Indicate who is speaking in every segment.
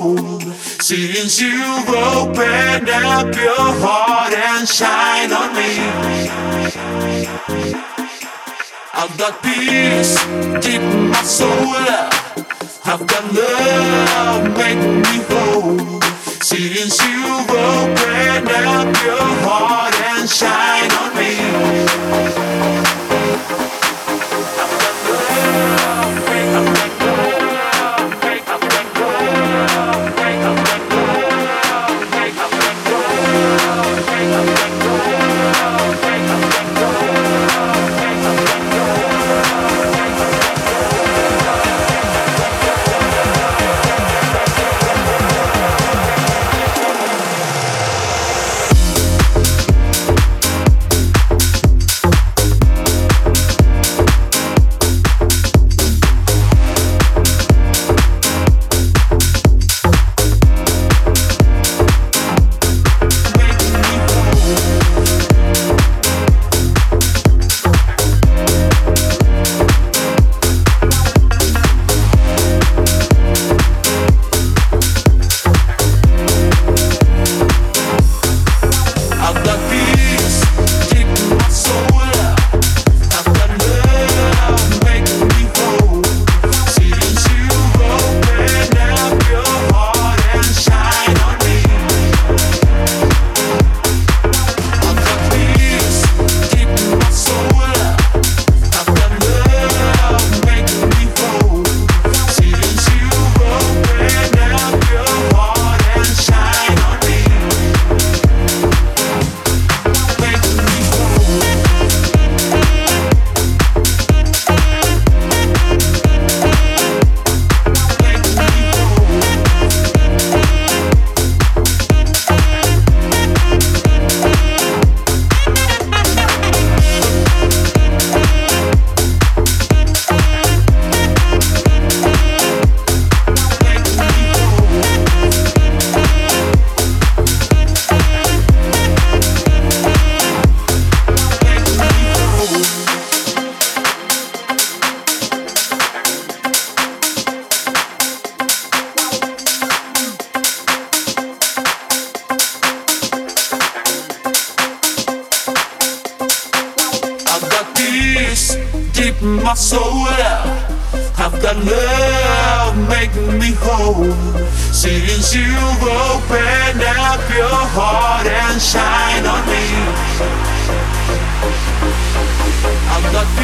Speaker 1: Since you've opened up your heart and shine on me. I've got peace deep in my soul. I've got love making me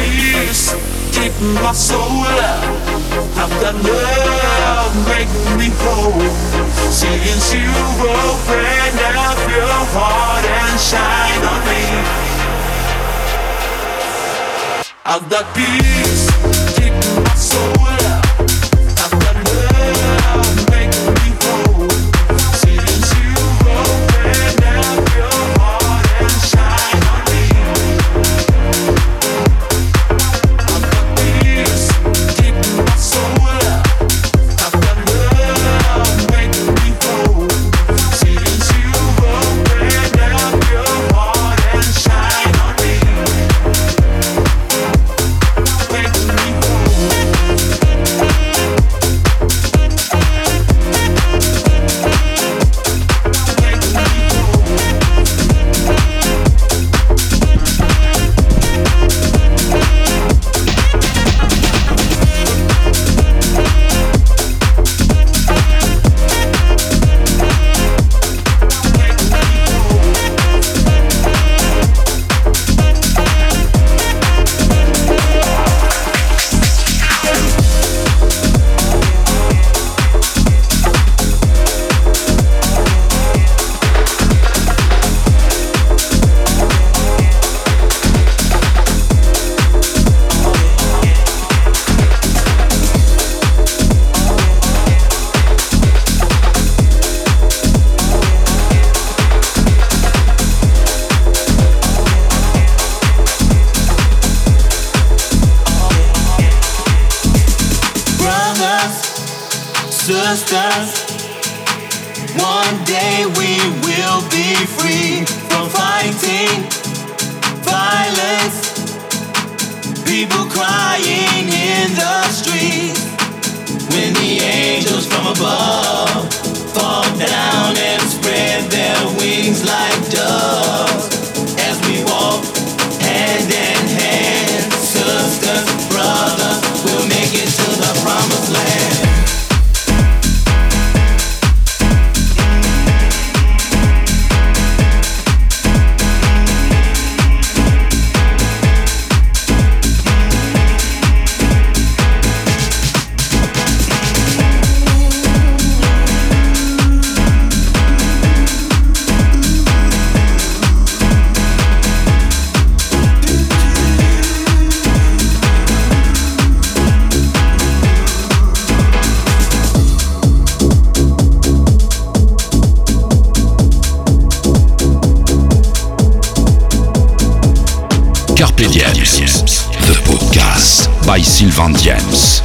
Speaker 1: Peace deep my soul. I've got love making me whole. Since you opened up your heart and shine on me.
Speaker 2: I've got peace
Speaker 3: deep
Speaker 4: my soul. One day we will be free
Speaker 2: from fighting violence. People crying in the streets when
Speaker 5: the angels from above fall down and spread their wings like doves. Van James.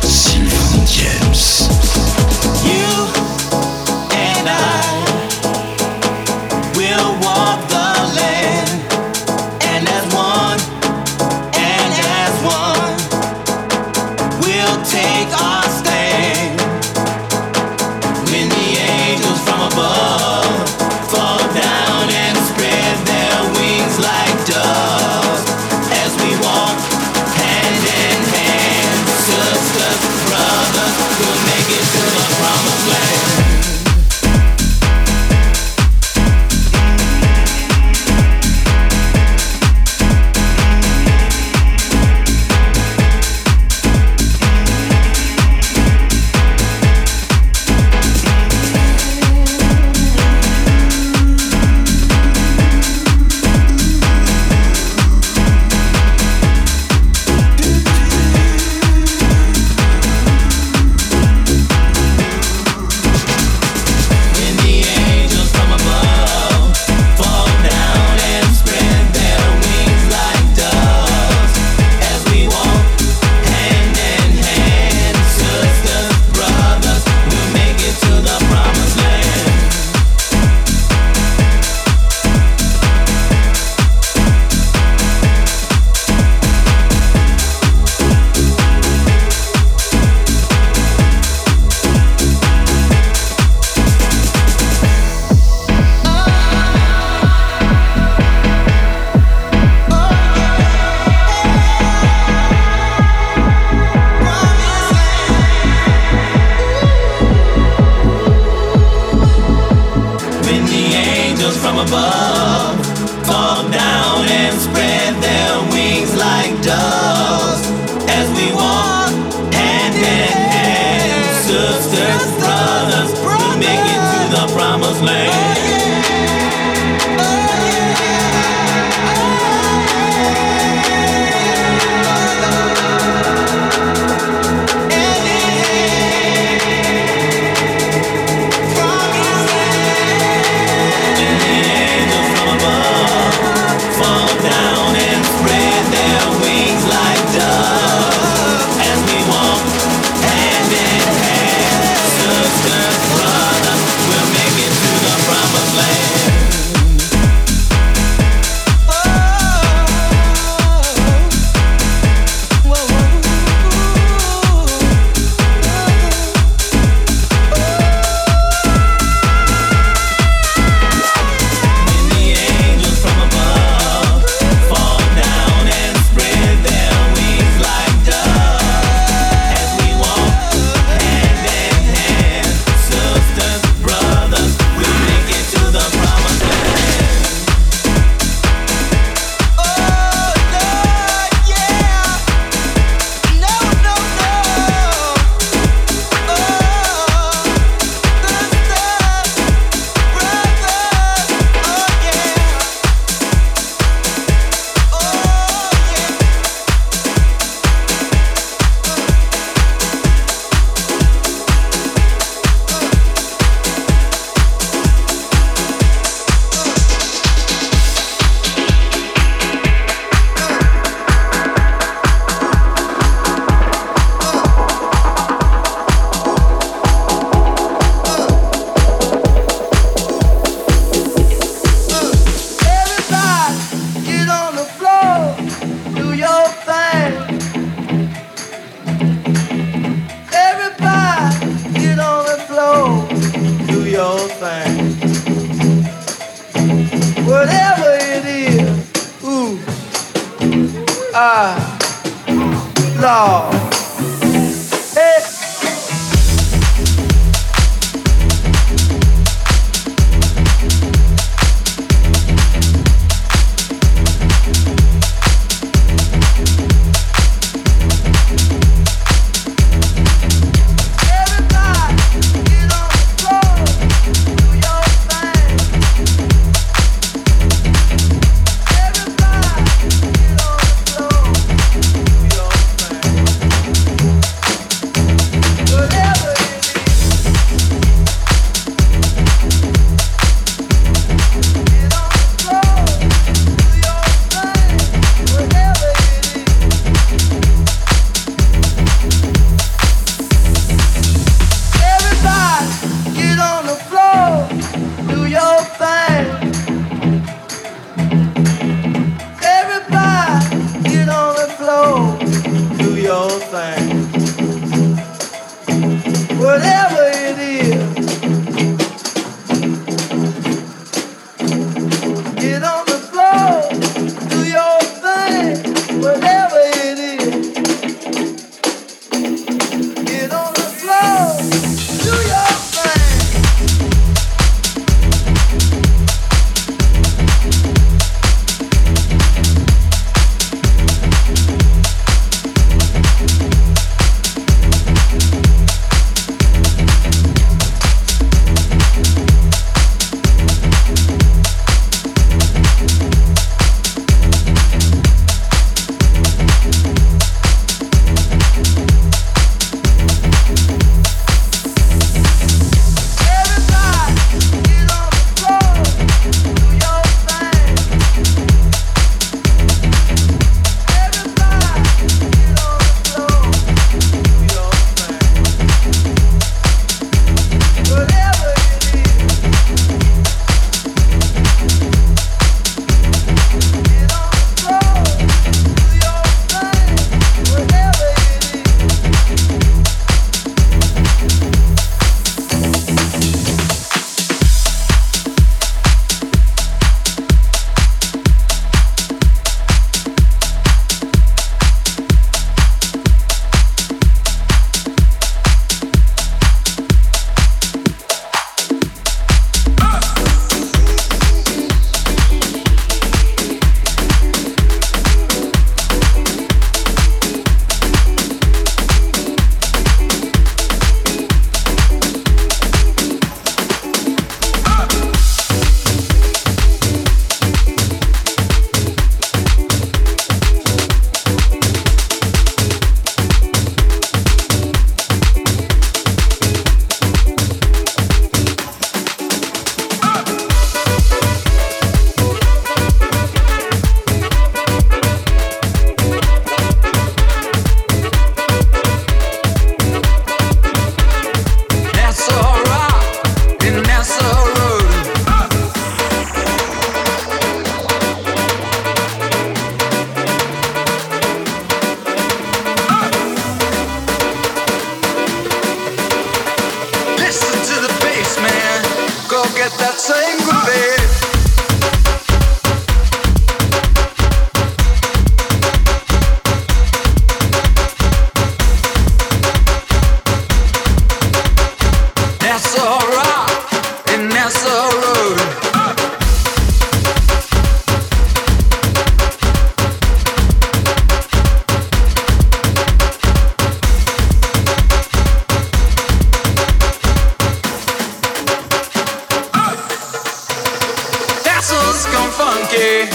Speaker 5: nogi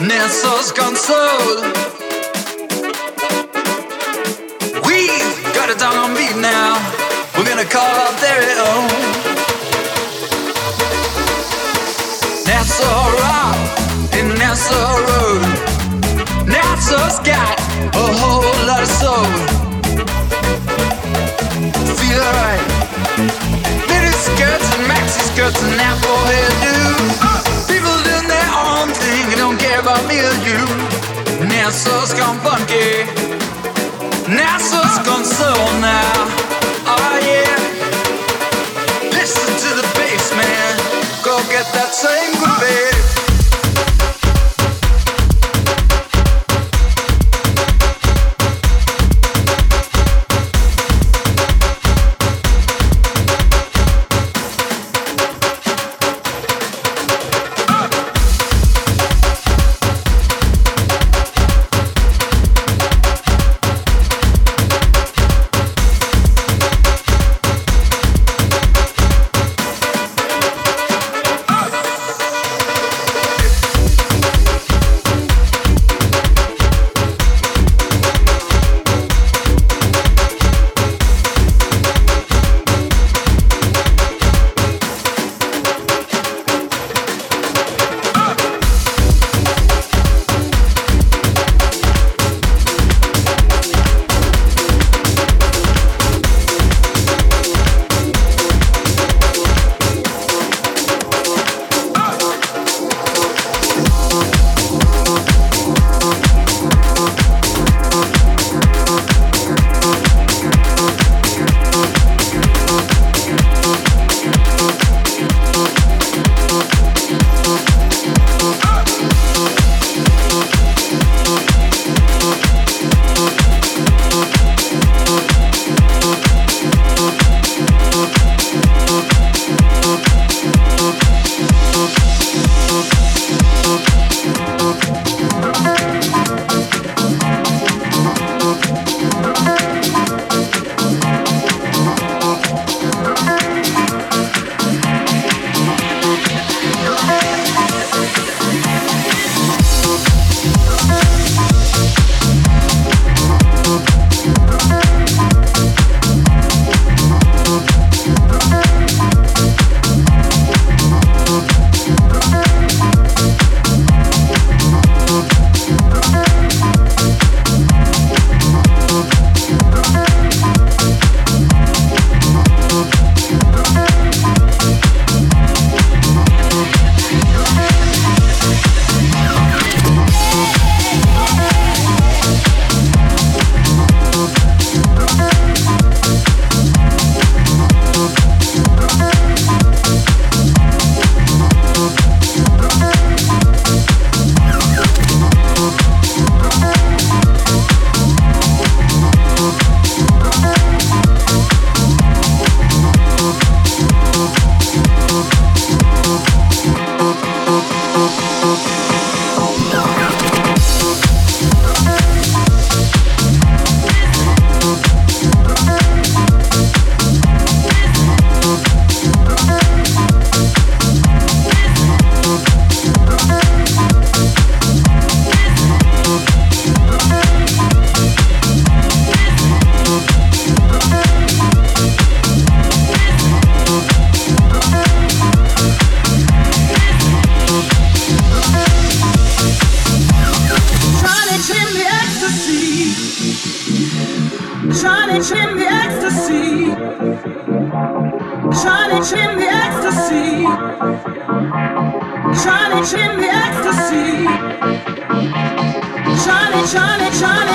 Speaker 5: nieco z console. We've got it down on beat now. We're gonna call out their own. Oh. Nassau rock and Nassau road. Nassau's got a whole lot of soul. Feel alright. Mini skirts and maxi skirts and apple hairdo. People do one thing you don't care about me or you. NASA's gone funky. NASA's gone
Speaker 6: so now. Oh ah, yeah. Listen to the bass, man. Go get that same groove. in the ecstasy. Charlie, Charlie, Charlie.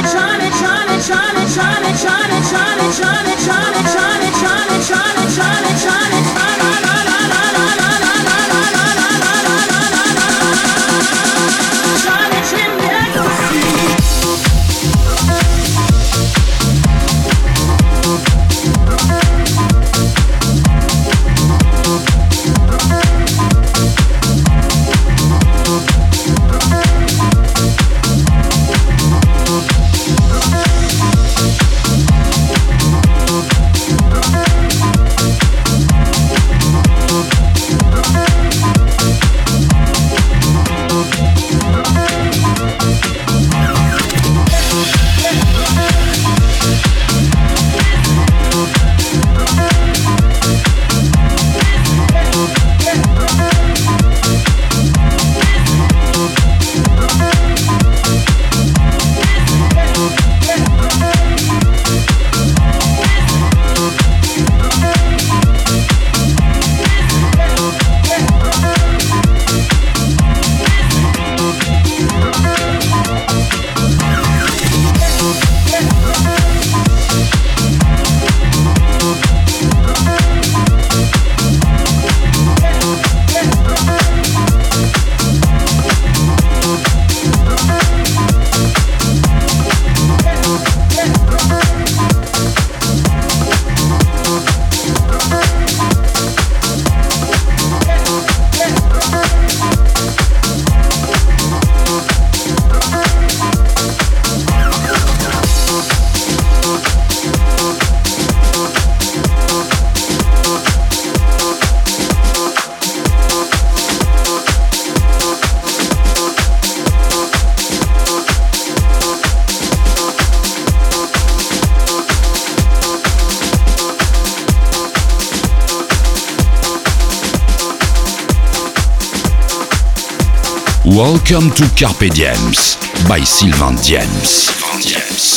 Speaker 6: Welcome to
Speaker 2: Carpe Diems by Sylvain Diems.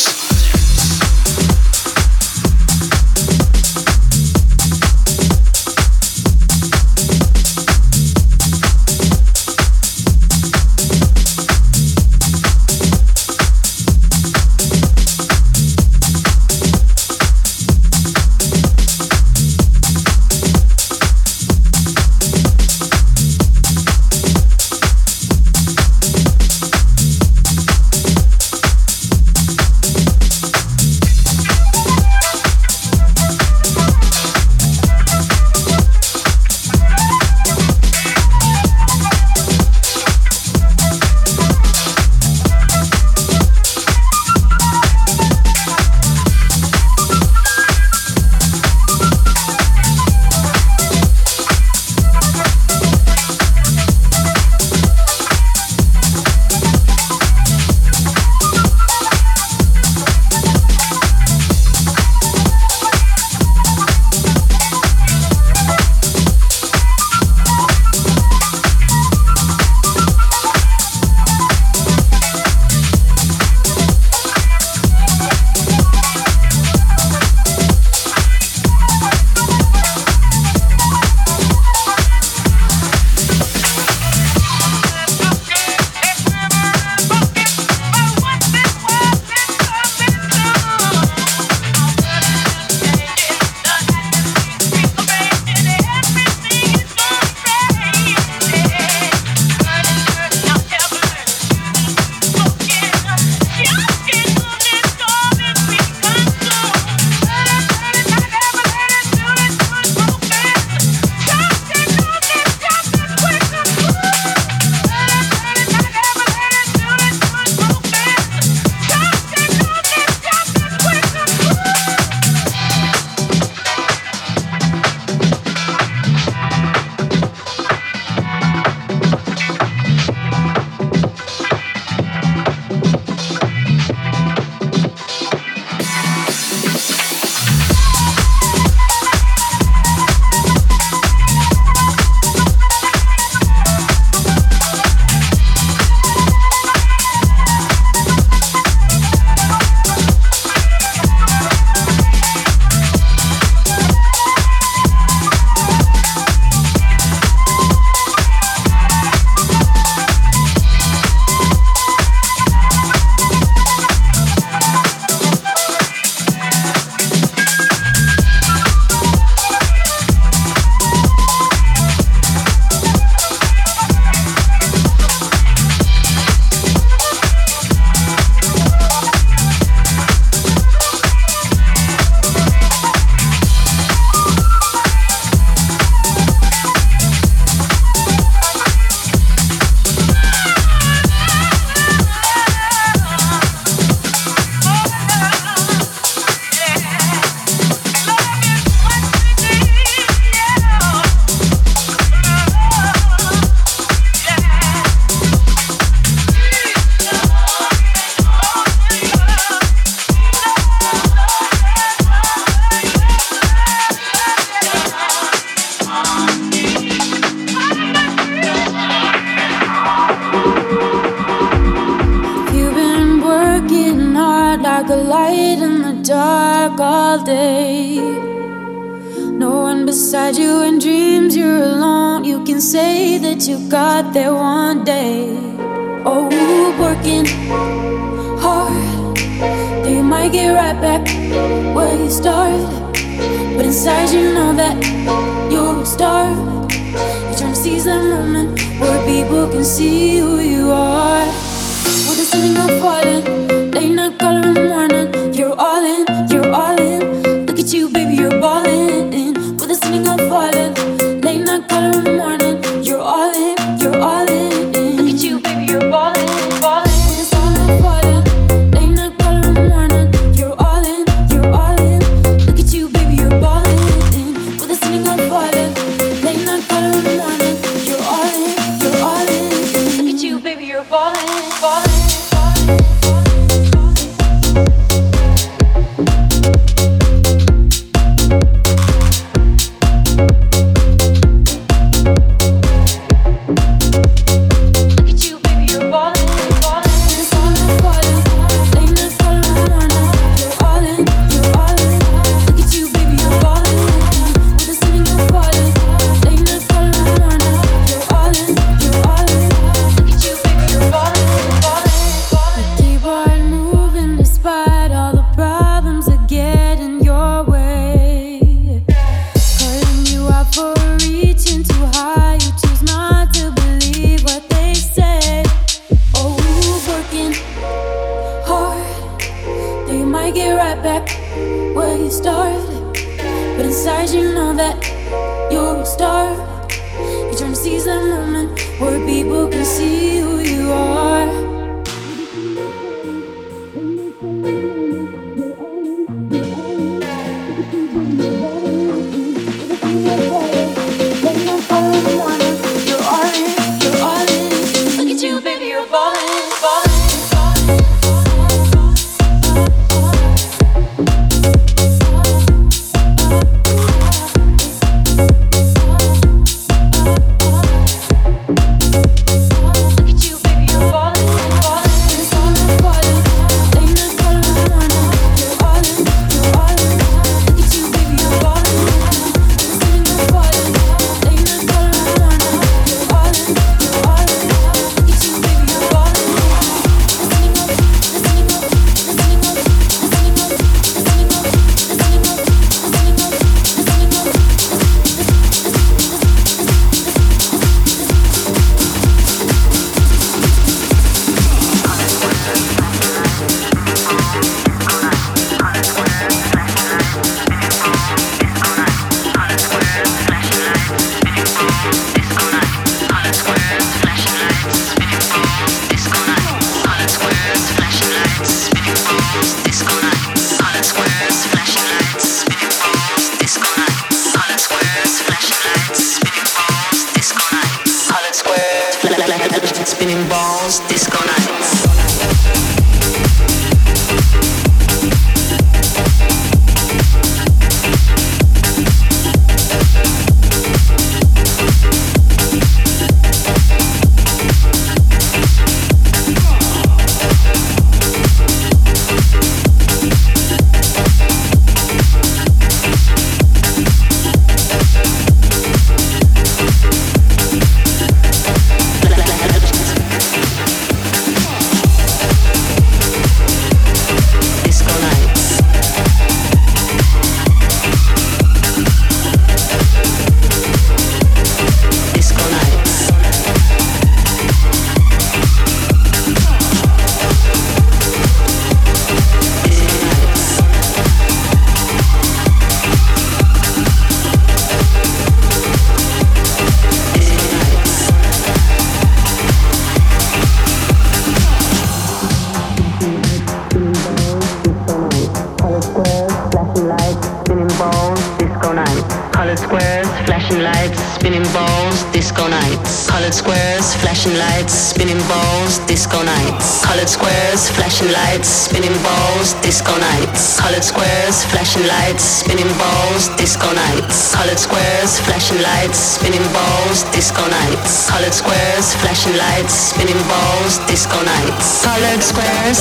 Speaker 6: Flashing lights, spinning balls, disco nights. Colored squares, flashing lights, spinning balls, disco nights. Colored squares, flashing lights, spinning balls, disco nights. Colored squares,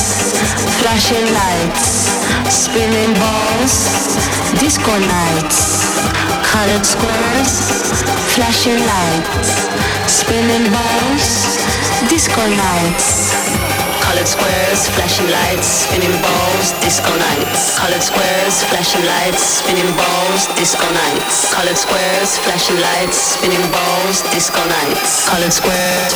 Speaker 6: flashing lights, spinning balls, disco nights. Colored squares, flashing lights, spinning balls, disco nights. Colored squares, flashing lights, spinning balls, disco nights. Colored squares, flashing lights, spinning balls, disco nights. Colored squares, flashing lights, spinning balls, disco nights. Colored squares,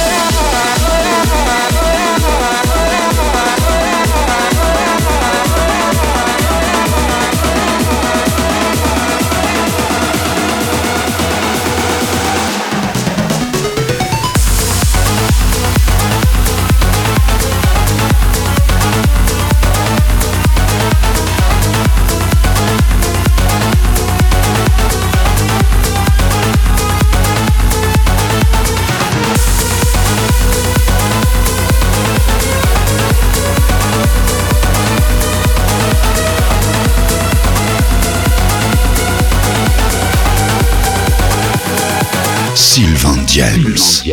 Speaker 7: James.